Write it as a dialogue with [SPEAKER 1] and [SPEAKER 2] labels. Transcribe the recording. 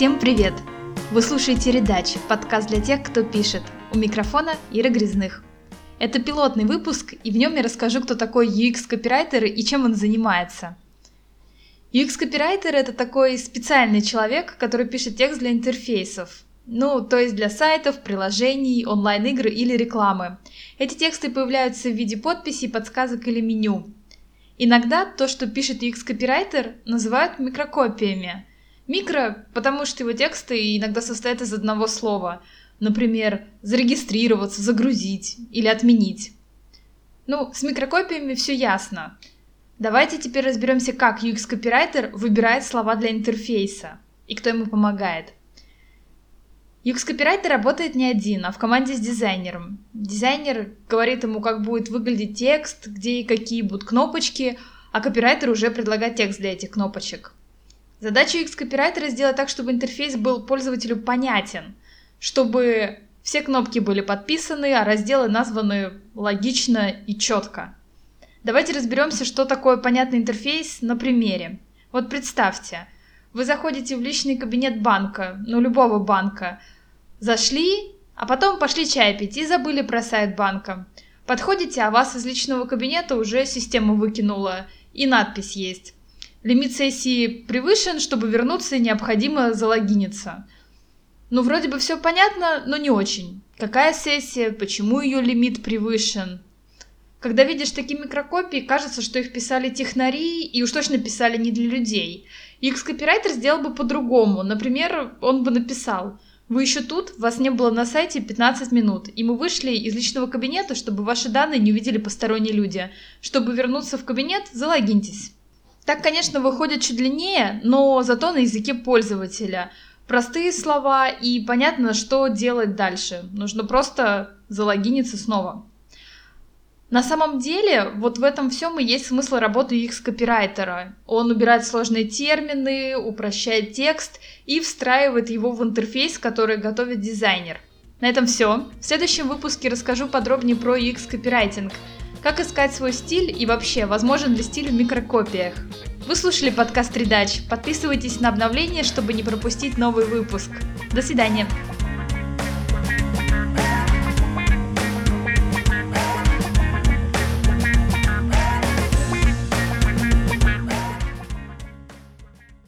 [SPEAKER 1] Всем привет! Вы слушаете «Редач» – подкаст для тех, кто пишет. У микрофона Ира Грязных. Это пилотный выпуск, и в нем я расскажу, кто такой UX-копирайтер и чем он занимается. UX-копирайтер – это такой специальный человек, который пишет текст для интерфейсов. Ну, то есть для сайтов, приложений, онлайн-игр или рекламы. Эти тексты появляются в виде подписей, подсказок или меню. Иногда то, что пишет UX-копирайтер, называют микрокопиями – Микро, потому что его тексты иногда состоят из одного слова. Например, зарегистрироваться, загрузить или отменить. Ну, с микрокопиями все ясно. Давайте теперь разберемся, как UX-копирайтер выбирает слова для интерфейса и кто ему помогает. UX-копирайтер работает не один, а в команде с дизайнером. Дизайнер говорит ему, как будет выглядеть текст, где и какие будут кнопочки, а копирайтер уже предлагает текст для этих кнопочек. Задача UX-копирайтера сделать так, чтобы интерфейс был пользователю понятен, чтобы все кнопки были подписаны, а разделы названы логично и четко. Давайте разберемся, что такое понятный интерфейс на примере. Вот представьте, вы заходите в личный кабинет банка, ну любого банка, зашли, а потом пошли чай пить и забыли про сайт банка. Подходите, а вас из личного кабинета уже система выкинула, и надпись есть. Лимит сессии превышен, чтобы вернуться, необходимо залогиниться. Ну, вроде бы все понятно, но не очень. Какая сессия, почему ее лимит превышен? Когда видишь такие микрокопии, кажется, что их писали технари и уж точно писали не для людей. UX-копирайтер сделал бы по-другому. Например, он бы написал «Вы еще тут? Вас не было на сайте 15 минут, и мы вышли из личного кабинета, чтобы ваши данные не увидели посторонние люди. Чтобы вернуться в кабинет, залогиньтесь». Так, конечно, выходит чуть длиннее, но зато на языке пользователя. Простые слова и понятно, что делать дальше. Нужно просто залогиниться снова. На самом деле, вот в этом всем и есть смысл работы UX-копирайтера. Он убирает сложные термины, упрощает текст и встраивает его в интерфейс, который готовит дизайнер. На этом все. В следующем выпуске расскажу подробнее про UX-копирайтинг – как искать свой стиль и вообще, возможен ли стиль в микрокопиях? Вы слушали подкаст Редач. Подписывайтесь на обновления, чтобы не пропустить новый выпуск. До свидания.